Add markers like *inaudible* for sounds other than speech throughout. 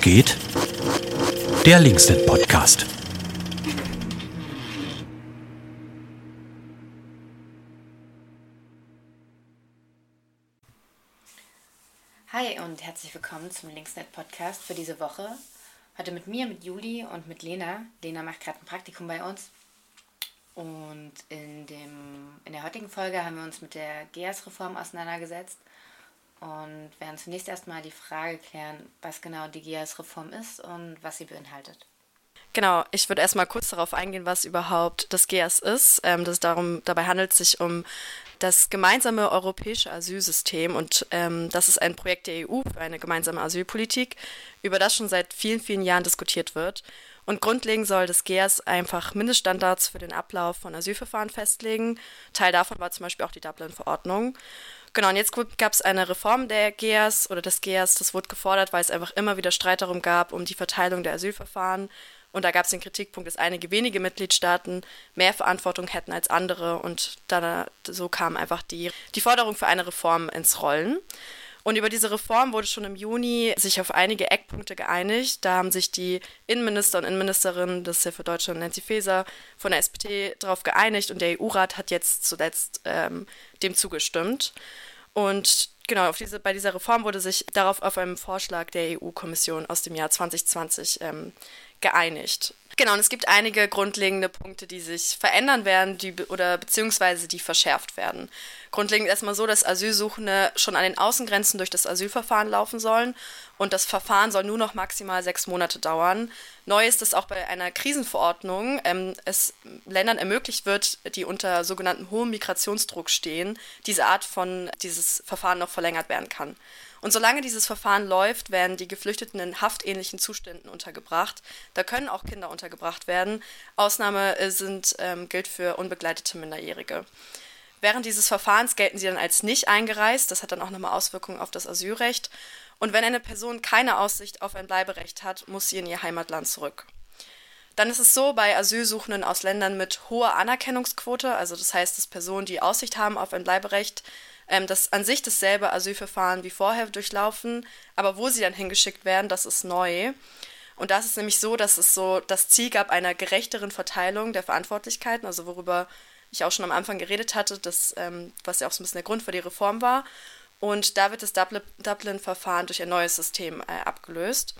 Geht? Der Linksnet Podcast. Hi und herzlich willkommen zum Linksnet Podcast für diese Woche. Heute mit mir, mit Juli und mit Lena. Lena macht gerade ein Praktikum bei uns. Und in, dem, in der heutigen Folge haben wir uns mit der GEAS-Reform auseinandergesetzt und werden zunächst erstmal die Frage klären, was genau die GEAS-Reform ist und was sie beinhaltet. Genau, ich würde erstmal kurz darauf eingehen, was überhaupt das GEAS ist. Ähm, das darum, dabei handelt es sich um das gemeinsame europäische Asylsystem und ähm, das ist ein Projekt der EU für eine gemeinsame Asylpolitik, über das schon seit vielen, vielen Jahren diskutiert wird. Und grundlegend soll das GEAS einfach Mindeststandards für den Ablauf von Asylverfahren festlegen. Teil davon war zum Beispiel auch die Dublin-Verordnung. Genau, und jetzt gab es eine Reform der GEAS oder des GEAS, das wurde gefordert, weil es einfach immer wieder Streit darum gab, um die Verteilung der Asylverfahren. Und da gab es den Kritikpunkt, dass einige wenige Mitgliedstaaten mehr Verantwortung hätten als andere. Und da, so kam einfach die, die Forderung für eine Reform ins Rollen. Und über diese Reform wurde schon im Juni sich auf einige Eckpunkte geeinigt. Da haben sich die Innenminister und Innenministerinnen, das ist ja für Deutschland Nancy Faeser von der SPD, darauf geeinigt und der EU-Rat hat jetzt zuletzt ähm, dem zugestimmt. Und genau, diese, bei dieser Reform wurde sich darauf auf einem Vorschlag der EU-Kommission aus dem Jahr 2020 ähm, geeinigt. Genau, und es gibt einige grundlegende Punkte, die sich verändern werden, die oder beziehungsweise die verschärft werden. Grundlegend erstmal so, dass Asylsuchende schon an den Außengrenzen durch das Asylverfahren laufen sollen und das Verfahren soll nur noch maximal sechs Monate dauern. Neu ist, dass auch bei einer Krisenverordnung ähm, es Ländern ermöglicht wird, die unter sogenannten hohem Migrationsdruck stehen, diese Art von dieses Verfahren noch verlängert werden kann. Und solange dieses Verfahren läuft, werden die Geflüchteten in haftähnlichen Zuständen untergebracht. Da können auch Kinder untergebracht werden. Ausnahme äh, sind, ähm, gilt für unbegleitete Minderjährige. Während dieses Verfahrens gelten sie dann als nicht eingereist. Das hat dann auch nochmal Auswirkungen auf das Asylrecht. Und wenn eine Person keine Aussicht auf ein Bleiberecht hat, muss sie in ihr Heimatland zurück. Dann ist es so bei Asylsuchenden aus Ländern mit hoher Anerkennungsquote, also das heißt, dass Personen, die Aussicht haben auf ein Bleiberecht, ähm, das an sich dasselbe Asylverfahren wie vorher durchlaufen, aber wo sie dann hingeschickt werden, das ist neu. Und da ist nämlich so, dass es so das Ziel gab einer gerechteren Verteilung der Verantwortlichkeiten, also worüber ich auch schon am Anfang geredet hatte, das, ähm, was ja auch so ein bisschen der Grund für die Reform war. Und da wird das Dublin-Verfahren durch ein neues System äh, abgelöst.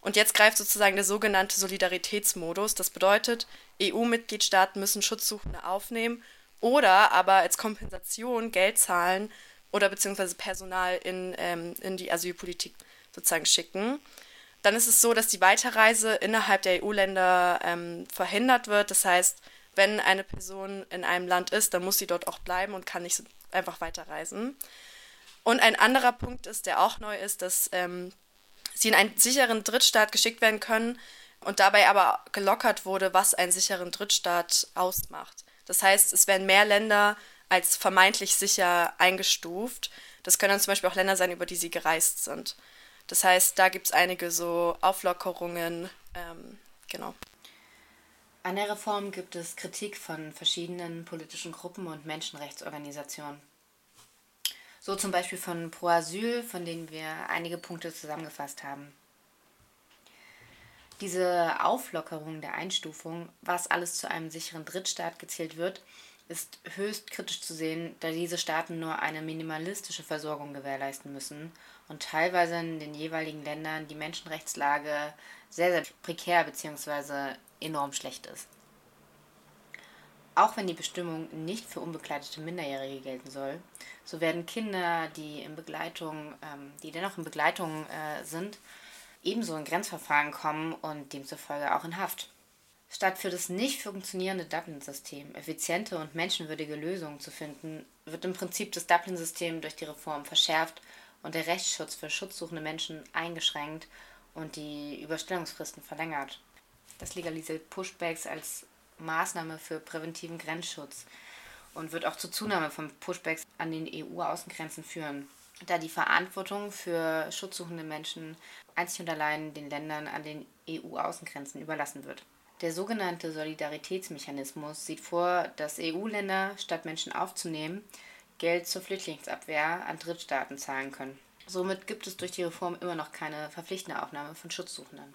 Und jetzt greift sozusagen der sogenannte Solidaritätsmodus. Das bedeutet, EU-Mitgliedstaaten müssen Schutzsuchende aufnehmen oder aber als Kompensation Geld zahlen oder beziehungsweise Personal in, ähm, in die Asylpolitik sozusagen schicken. Dann ist es so, dass die Weiterreise innerhalb der EU-Länder ähm, verhindert wird. Das heißt, wenn eine Person in einem Land ist, dann muss sie dort auch bleiben und kann nicht einfach weiterreisen. Und ein anderer Punkt ist, der auch neu ist, dass ähm, sie in einen sicheren Drittstaat geschickt werden können und dabei aber gelockert wurde, was einen sicheren Drittstaat ausmacht. Das heißt, es werden mehr Länder als vermeintlich sicher eingestuft. Das können dann zum Beispiel auch Länder sein, über die sie gereist sind. Das heißt, da gibt es einige so Auflockerungen. Ähm, genau. An der Reform gibt es Kritik von verschiedenen politischen Gruppen und Menschenrechtsorganisationen. So zum Beispiel von Pro Asyl, von denen wir einige Punkte zusammengefasst haben. Diese Auflockerung der Einstufung, was alles zu einem sicheren Drittstaat gezählt wird, ist höchst kritisch zu sehen, da diese Staaten nur eine minimalistische Versorgung gewährleisten müssen und teilweise in den jeweiligen Ländern die Menschenrechtslage sehr, sehr prekär bzw. enorm schlecht ist. Auch wenn die Bestimmung nicht für unbegleitete Minderjährige gelten soll, so werden Kinder, die in Begleitung, ähm, die dennoch in Begleitung äh, sind, ebenso in Grenzverfahren kommen und demzufolge auch in Haft. Statt für das nicht funktionierende Dublin-System effiziente und menschenwürdige Lösungen zu finden, wird im Prinzip das Dublin-System durch die Reform verschärft und der Rechtsschutz für schutzsuchende Menschen eingeschränkt und die Überstellungsfristen verlängert. Das legalisiert Pushbacks als Maßnahme für präventiven Grenzschutz und wird auch zur Zunahme von Pushbacks an den EU-Außengrenzen führen da die Verantwortung für schutzsuchende Menschen einzig und allein den Ländern an den EU-Außengrenzen überlassen wird. Der sogenannte Solidaritätsmechanismus sieht vor, dass EU-Länder, statt Menschen aufzunehmen, Geld zur Flüchtlingsabwehr an Drittstaaten zahlen können. Somit gibt es durch die Reform immer noch keine verpflichtende Aufnahme von Schutzsuchenden.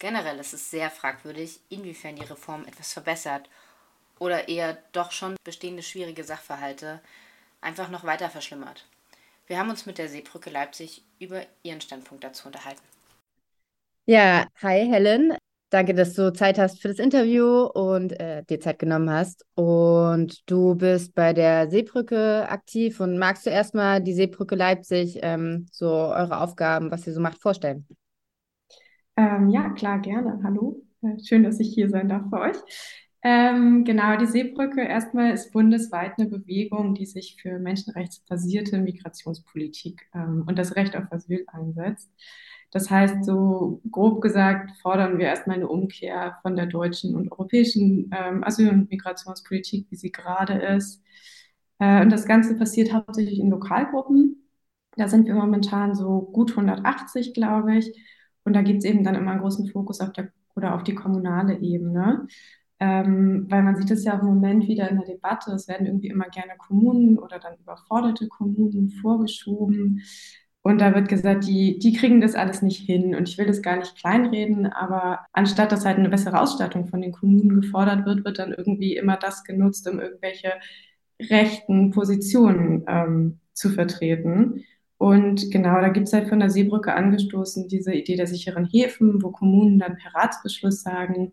Generell ist es sehr fragwürdig, inwiefern die Reform etwas verbessert oder eher doch schon bestehende schwierige Sachverhalte einfach noch weiter verschlimmert. Wir haben uns mit der Seebrücke Leipzig über ihren Standpunkt dazu unterhalten. Ja, hi Helen. Danke, dass du Zeit hast für das Interview und äh, dir Zeit genommen hast. Und du bist bei der Seebrücke aktiv und magst du erstmal die Seebrücke Leipzig, ähm, so eure Aufgaben, was ihr so macht, vorstellen? Ähm, ja, klar, gerne. Hallo. Äh, schön, dass ich hier sein darf für euch. Ähm, genau, die Seebrücke erstmal ist bundesweit eine Bewegung, die sich für menschenrechtsbasierte Migrationspolitik ähm, und das Recht auf Asyl einsetzt. Das heißt, so grob gesagt, fordern wir erstmal eine Umkehr von der deutschen und europäischen ähm, Asyl- und Migrationspolitik, wie sie gerade ist. Äh, und das Ganze passiert hauptsächlich in Lokalgruppen. Da sind wir momentan so gut 180, glaube ich. Und da gibt es eben dann immer einen großen Fokus auf der oder auf die kommunale Ebene. Ähm, weil man sieht es ja im Moment wieder in der Debatte, es werden irgendwie immer gerne Kommunen oder dann überforderte Kommunen vorgeschoben. Und da wird gesagt, die, die kriegen das alles nicht hin. Und ich will das gar nicht kleinreden, aber anstatt dass halt eine bessere Ausstattung von den Kommunen gefordert wird, wird dann irgendwie immer das genutzt, um irgendwelche rechten Positionen ähm, zu vertreten. Und genau, da gibt es halt von der Seebrücke angestoßen diese Idee der sicheren Häfen, wo Kommunen dann per Ratsbeschluss sagen,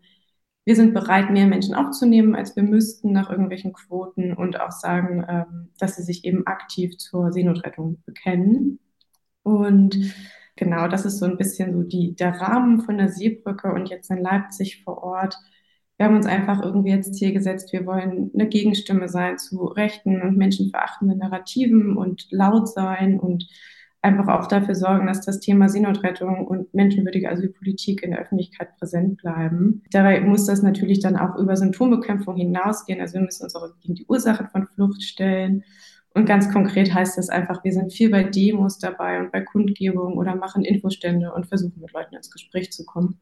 wir sind bereit, mehr Menschen aufzunehmen, als wir müssten nach irgendwelchen Quoten und auch sagen, ähm, dass sie sich eben aktiv zur Seenotrettung bekennen. Und genau, das ist so ein bisschen so die, der Rahmen von der Seebrücke und jetzt in Leipzig vor Ort. Wir haben uns einfach irgendwie jetzt Ziel gesetzt, wir wollen eine Gegenstimme sein zu rechten und menschenverachtenden Narrativen und laut sein und einfach auch dafür sorgen, dass das Thema Seenotrettung und menschenwürdige Asylpolitik in der Öffentlichkeit präsent bleiben. Dabei muss das natürlich dann auch über Symptombekämpfung hinausgehen. Also wir müssen uns auch gegen die Ursachen von Flucht stellen und ganz konkret heißt das einfach, wir sind viel bei Demos dabei und bei Kundgebungen oder machen Infostände und versuchen mit Leuten ins Gespräch zu kommen.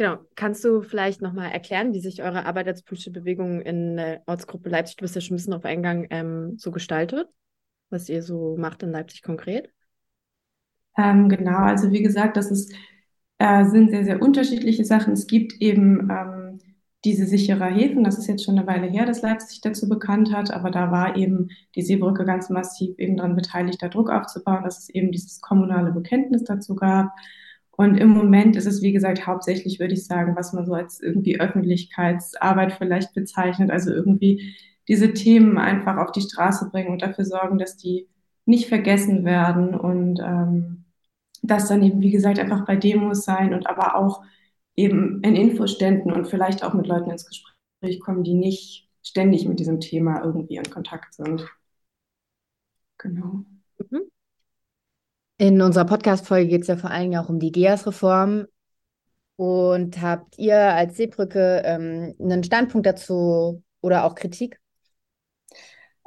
Genau. Kannst du vielleicht nochmal erklären, wie sich eure arbeitspolitische Bewegung in der Ortsgruppe Leipzig, du bist ja schon ein bisschen auf Eingang, ähm, so gestaltet? Was ihr so macht in Leipzig konkret? Ähm, genau, also wie gesagt, das ist, äh, sind sehr, sehr unterschiedliche Sachen. Es gibt eben ähm, diese sichere Häfen, das ist jetzt schon eine Weile her, dass Leipzig dazu bekannt hat, aber da war eben die Seebrücke ganz massiv eben daran beteiligt, da Druck aufzubauen, dass es eben dieses kommunale Bekenntnis dazu gab. Und im Moment ist es, wie gesagt, hauptsächlich, würde ich sagen, was man so als irgendwie Öffentlichkeitsarbeit vielleicht bezeichnet, also irgendwie diese Themen einfach auf die Straße bringen und dafür sorgen, dass die nicht vergessen werden und ähm, das dann eben, wie gesagt, einfach bei Demos sein und aber auch eben in Infoständen und vielleicht auch mit Leuten ins Gespräch kommen, die nicht ständig mit diesem Thema irgendwie in Kontakt sind. Genau. In unserer Podcast-Folge geht es ja vor allem auch um die GEAS-Reform. Und habt ihr als Seebrücke ähm, einen Standpunkt dazu oder auch Kritik?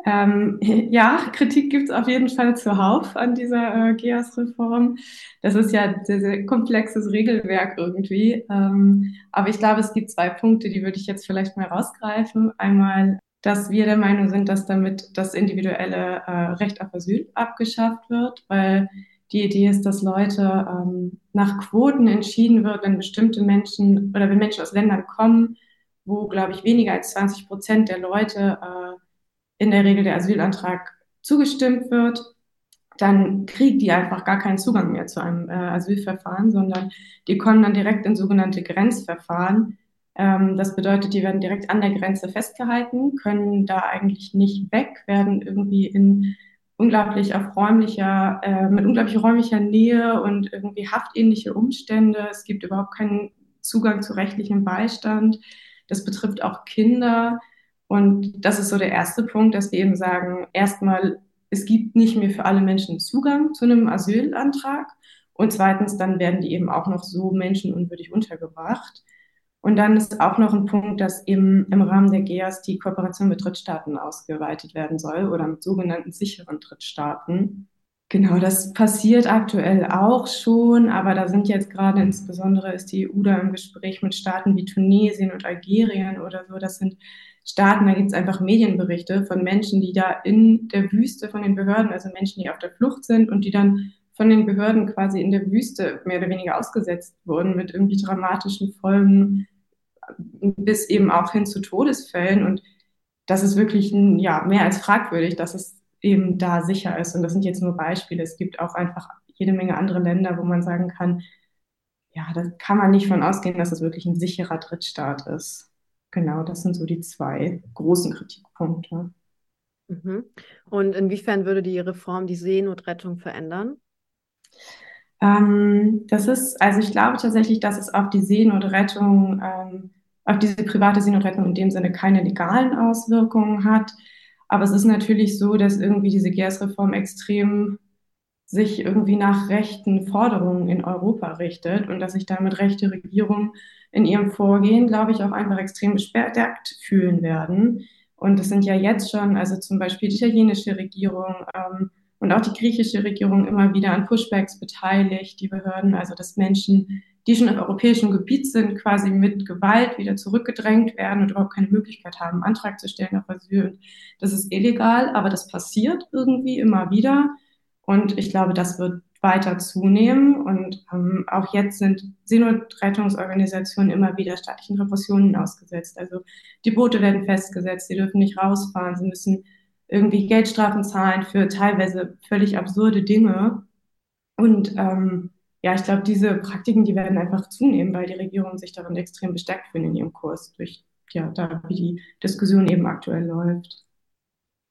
Ähm, *laughs* ja, Kritik gibt es auf jeden Fall zuhauf an dieser äh, GEAS-Reform. Das ist ja sehr, sehr komplexes Regelwerk irgendwie. Ähm, aber ich glaube, es gibt zwei Punkte, die würde ich jetzt vielleicht mal rausgreifen. Einmal, dass wir der Meinung sind, dass damit das individuelle äh, Recht auf Asyl abgeschafft wird, weil die Idee ist, dass Leute ähm, nach Quoten entschieden wird, wenn bestimmte Menschen oder wenn Menschen aus Ländern kommen, wo, glaube ich, weniger als 20 Prozent der Leute äh, in der Regel der Asylantrag zugestimmt wird, dann kriegt die einfach gar keinen Zugang mehr zu einem äh, Asylverfahren, sondern die kommen dann direkt in sogenannte Grenzverfahren. Ähm, das bedeutet, die werden direkt an der Grenze festgehalten, können da eigentlich nicht weg, werden irgendwie in unglaublich auf räumlicher, äh, mit unglaublich räumlicher Nähe und irgendwie haftähnliche Umstände. Es gibt überhaupt keinen Zugang zu rechtlichem Beistand. Das betrifft auch Kinder. Und das ist so der erste Punkt, dass wir eben sagen, erstmal, es gibt nicht mehr für alle Menschen Zugang zu einem Asylantrag. Und zweitens, dann werden die eben auch noch so menschenunwürdig untergebracht. Und dann ist auch noch ein Punkt, dass eben im Rahmen der GEAS die Kooperation mit Drittstaaten ausgeweitet werden soll oder mit sogenannten sicheren Drittstaaten. Genau, das passiert aktuell auch schon, aber da sind jetzt gerade insbesondere ist die EU da im Gespräch mit Staaten wie Tunesien und Algerien oder so. Das sind Staaten, da gibt es einfach Medienberichte von Menschen, die da in der Wüste von den Behörden, also Menschen, die auf der Flucht sind und die dann von den Behörden quasi in der Wüste mehr oder weniger ausgesetzt wurden mit irgendwie dramatischen Folgen bis eben auch hin zu Todesfällen. Und das ist wirklich ein, ja, mehr als fragwürdig, dass es eben da sicher ist. Und das sind jetzt nur Beispiele. Es gibt auch einfach jede Menge andere Länder, wo man sagen kann, ja, da kann man nicht von ausgehen, dass es wirklich ein sicherer Drittstaat ist. Genau, das sind so die zwei großen Kritikpunkte. Mhm. Und inwiefern würde die Reform die Seenotrettung verändern? Ähm, das ist, also ich glaube tatsächlich, dass es auf die Seenotrettung, ähm, auf diese private Seenotrettung in dem Sinne keine legalen Auswirkungen hat. Aber es ist natürlich so, dass irgendwie diese GERS-Reform extrem sich irgendwie nach rechten Forderungen in Europa richtet und dass sich damit rechte Regierungen in ihrem Vorgehen, glaube ich, auch einfach extrem bestärkt fühlen werden. Und das sind ja jetzt schon, also zum Beispiel die italienische Regierung ähm, und auch die griechische Regierung immer wieder an Pushbacks beteiligt, die Behörden, also dass Menschen, die schon auf europäischem Gebiet sind, quasi mit Gewalt wieder zurückgedrängt werden und überhaupt keine Möglichkeit haben, Antrag zu stellen auf Asyl. Das ist illegal, aber das passiert irgendwie immer wieder. Und ich glaube, das wird weiter zunehmen. Und ähm, auch jetzt sind Seenotrettungsorganisationen immer wieder staatlichen Repressionen ausgesetzt. Also die Boote werden festgesetzt, sie dürfen nicht rausfahren, sie müssen irgendwie Geldstrafen zahlen für teilweise völlig absurde Dinge. Und ähm, ja, ich glaube, diese Praktiken, die werden einfach zunehmen, weil die Regierung sich darin extrem bestärkt fühlen in ihrem Kurs, durch ja, da, wie die Diskussion eben aktuell läuft.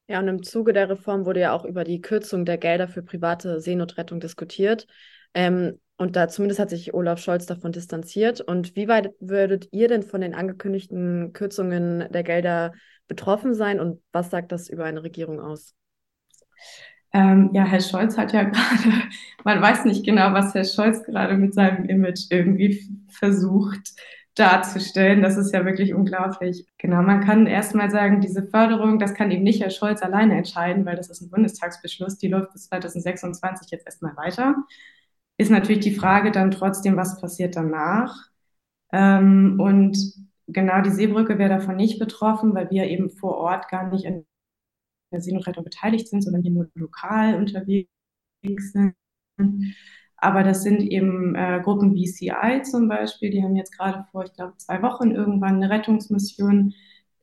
Ja, und im Zuge der Reform wurde ja auch über die Kürzung der Gelder für private Seenotrettung diskutiert. Ähm, und da zumindest hat sich Olaf Scholz davon distanziert. Und wie weit würdet ihr denn von den angekündigten Kürzungen der Gelder betroffen sein und was sagt das über eine Regierung aus? Ähm, ja, Herr Scholz hat ja *laughs* gerade, man weiß nicht genau, was Herr Scholz gerade mit seinem Image irgendwie versucht darzustellen. Das ist ja wirklich unglaublich. Genau, man kann erstmal sagen, diese Förderung, das kann eben nicht Herr Scholz alleine entscheiden, weil das ist ein Bundestagsbeschluss, die läuft bis 2026 jetzt erstmal weiter. Ist natürlich die Frage dann trotzdem, was passiert danach? Ähm, und genau die Seebrücke wäre davon nicht betroffen, weil wir eben vor Ort gar nicht in der Seenotrettung beteiligt sind, sondern hier nur lokal unterwegs sind. Aber das sind eben äh, Gruppen wie CI zum Beispiel, die haben jetzt gerade vor, ich glaube, zwei Wochen irgendwann eine Rettungsmission.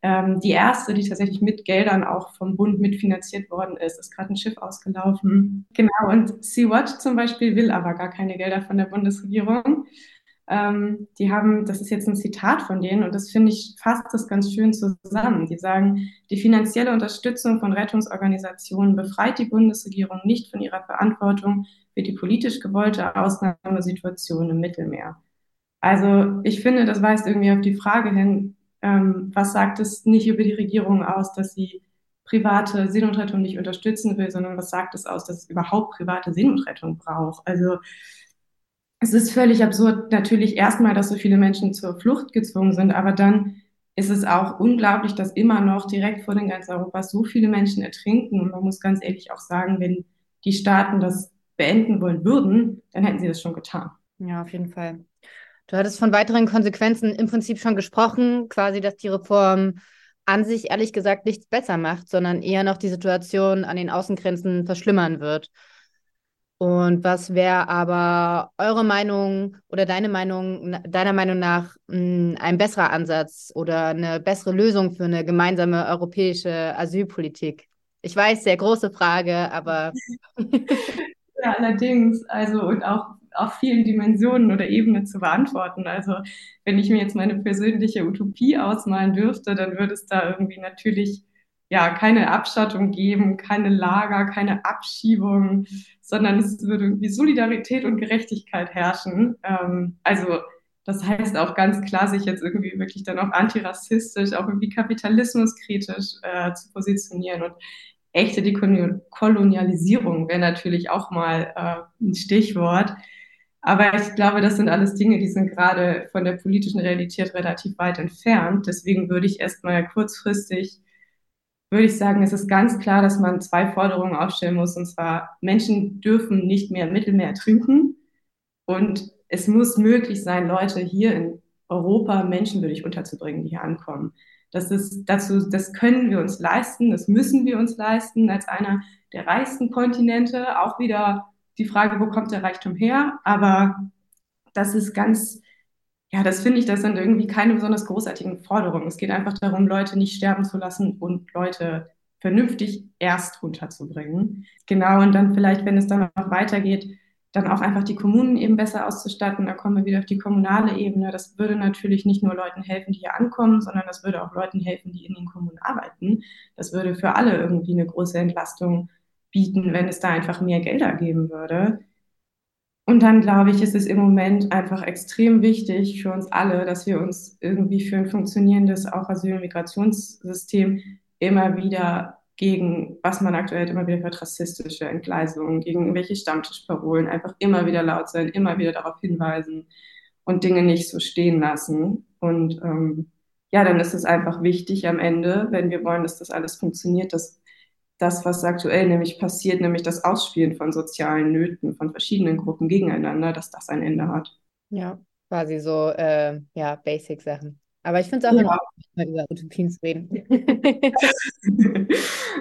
Ähm, die erste, die tatsächlich mit Geldern auch vom Bund mitfinanziert worden ist, ist gerade ein Schiff ausgelaufen. Genau, und Sea-Watch zum Beispiel will aber gar keine Gelder von der Bundesregierung. Ähm, die haben, das ist jetzt ein Zitat von denen und das finde ich fasst das ganz schön zusammen. Die sagen, die finanzielle Unterstützung von Rettungsorganisationen befreit die Bundesregierung nicht von ihrer Verantwortung für die politisch gewollte Ausnahmesituation im Mittelmeer. Also ich finde, das weist irgendwie auf die Frage hin, ähm, was sagt es nicht über die Regierung aus, dass sie private Seenotrettung nicht unterstützen will, sondern was sagt es aus, dass es überhaupt private Seenotrettung braucht? Also es ist völlig absurd, natürlich erstmal, dass so viele Menschen zur Flucht gezwungen sind, aber dann ist es auch unglaublich, dass immer noch direkt vor den Grenzen Europas so viele Menschen ertrinken. Und man muss ganz ehrlich auch sagen, wenn die Staaten das beenden wollen würden, dann hätten sie das schon getan. Ja, auf jeden Fall. Du hattest von weiteren Konsequenzen im Prinzip schon gesprochen, quasi, dass die Reform an sich ehrlich gesagt nichts besser macht, sondern eher noch die Situation an den Außengrenzen verschlimmern wird. Und was wäre aber eure Meinung oder deine Meinung, deiner Meinung nach hm, ein besserer Ansatz oder eine bessere Lösung für eine gemeinsame europäische Asylpolitik? Ich weiß, sehr große Frage, aber. *laughs* ja, allerdings, also und auch auf vielen Dimensionen oder Ebenen zu beantworten. Also wenn ich mir jetzt meine persönliche Utopie ausmalen dürfte, dann würde es da irgendwie natürlich ja keine Abschattung geben, keine Lager, keine Abschiebung, sondern es würde irgendwie Solidarität und Gerechtigkeit herrschen. Ähm, also das heißt auch ganz klar, sich jetzt irgendwie wirklich dann auch antirassistisch, auch irgendwie kapitalismuskritisch äh, zu positionieren und echte Dekolonialisierung wäre natürlich auch mal äh, ein Stichwort. Aber ich glaube, das sind alles Dinge, die sind gerade von der politischen Realität relativ weit entfernt. Deswegen würde ich erstmal kurzfristig würde ich sagen, es ist ganz klar, dass man zwei Forderungen aufstellen muss. Und zwar, Menschen dürfen nicht mehr im Mittelmeer trinken. Und es muss möglich sein, Leute hier in Europa menschenwürdig unterzubringen, die hier ankommen. Das ist dazu, das können wir uns leisten, das müssen wir uns leisten als einer der reichsten Kontinente. Auch wieder die Frage, wo kommt der Reichtum her? Aber das ist ganz, ja, das finde ich, das sind irgendwie keine besonders großartigen Forderungen. Es geht einfach darum, Leute nicht sterben zu lassen und Leute vernünftig erst runterzubringen. Genau, und dann vielleicht, wenn es dann noch weitergeht, dann auch einfach die Kommunen eben besser auszustatten. Da kommen wir wieder auf die kommunale Ebene. Das würde natürlich nicht nur Leuten helfen, die hier ankommen, sondern das würde auch Leuten helfen, die in den Kommunen arbeiten. Das würde für alle irgendwie eine große Entlastung bieten, wenn es da einfach mehr Gelder geben würde. Und dann glaube ich, ist es im Moment einfach extrem wichtig für uns alle, dass wir uns irgendwie für ein funktionierendes auch Asyl- und Migrationssystem immer wieder gegen, was man aktuell immer wieder hört, rassistische Entgleisungen, gegen irgendwelche Stammtischparolen, einfach immer wieder laut sein, immer wieder darauf hinweisen und Dinge nicht so stehen lassen. Und ähm, ja, dann ist es einfach wichtig am Ende, wenn wir wollen, dass das alles funktioniert, dass das, was aktuell nämlich passiert, nämlich das Ausspielen von sozialen Nöten von verschiedenen Gruppen gegeneinander, dass das ein Ende hat. Ja, quasi so, äh, ja, Basic-Sachen. Aber ich finde es auch ja. in Ordnung, mal über Utopien zu reden. *laughs*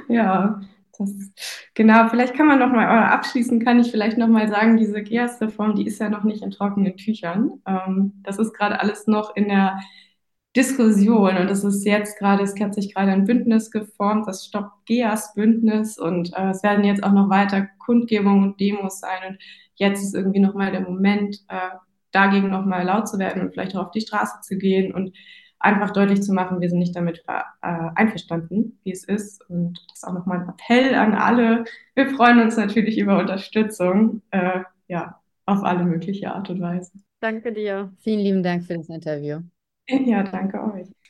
ja, das, genau. Vielleicht kann man noch mal, oder abschließend kann ich vielleicht noch mal sagen, diese GEAS-Reform, die ist ja noch nicht in trockenen Tüchern. Ähm, das ist gerade alles noch in der Diskussion und es ist jetzt gerade, es hat sich gerade ein Bündnis geformt, das Stopp GEAS Bündnis und äh, es werden jetzt auch noch weiter Kundgebungen und Demos sein und jetzt ist irgendwie noch mal der Moment, äh, dagegen nochmal laut zu werden und vielleicht auch auf die Straße zu gehen und einfach deutlich zu machen, wir sind nicht damit äh, einverstanden, wie es ist. Und das ist auch nochmal ein Appell an alle. Wir freuen uns natürlich über Unterstützung, äh, ja, auf alle mögliche Art und Weise. Danke dir. Vielen lieben Dank für das Interview. Ja, danke euch.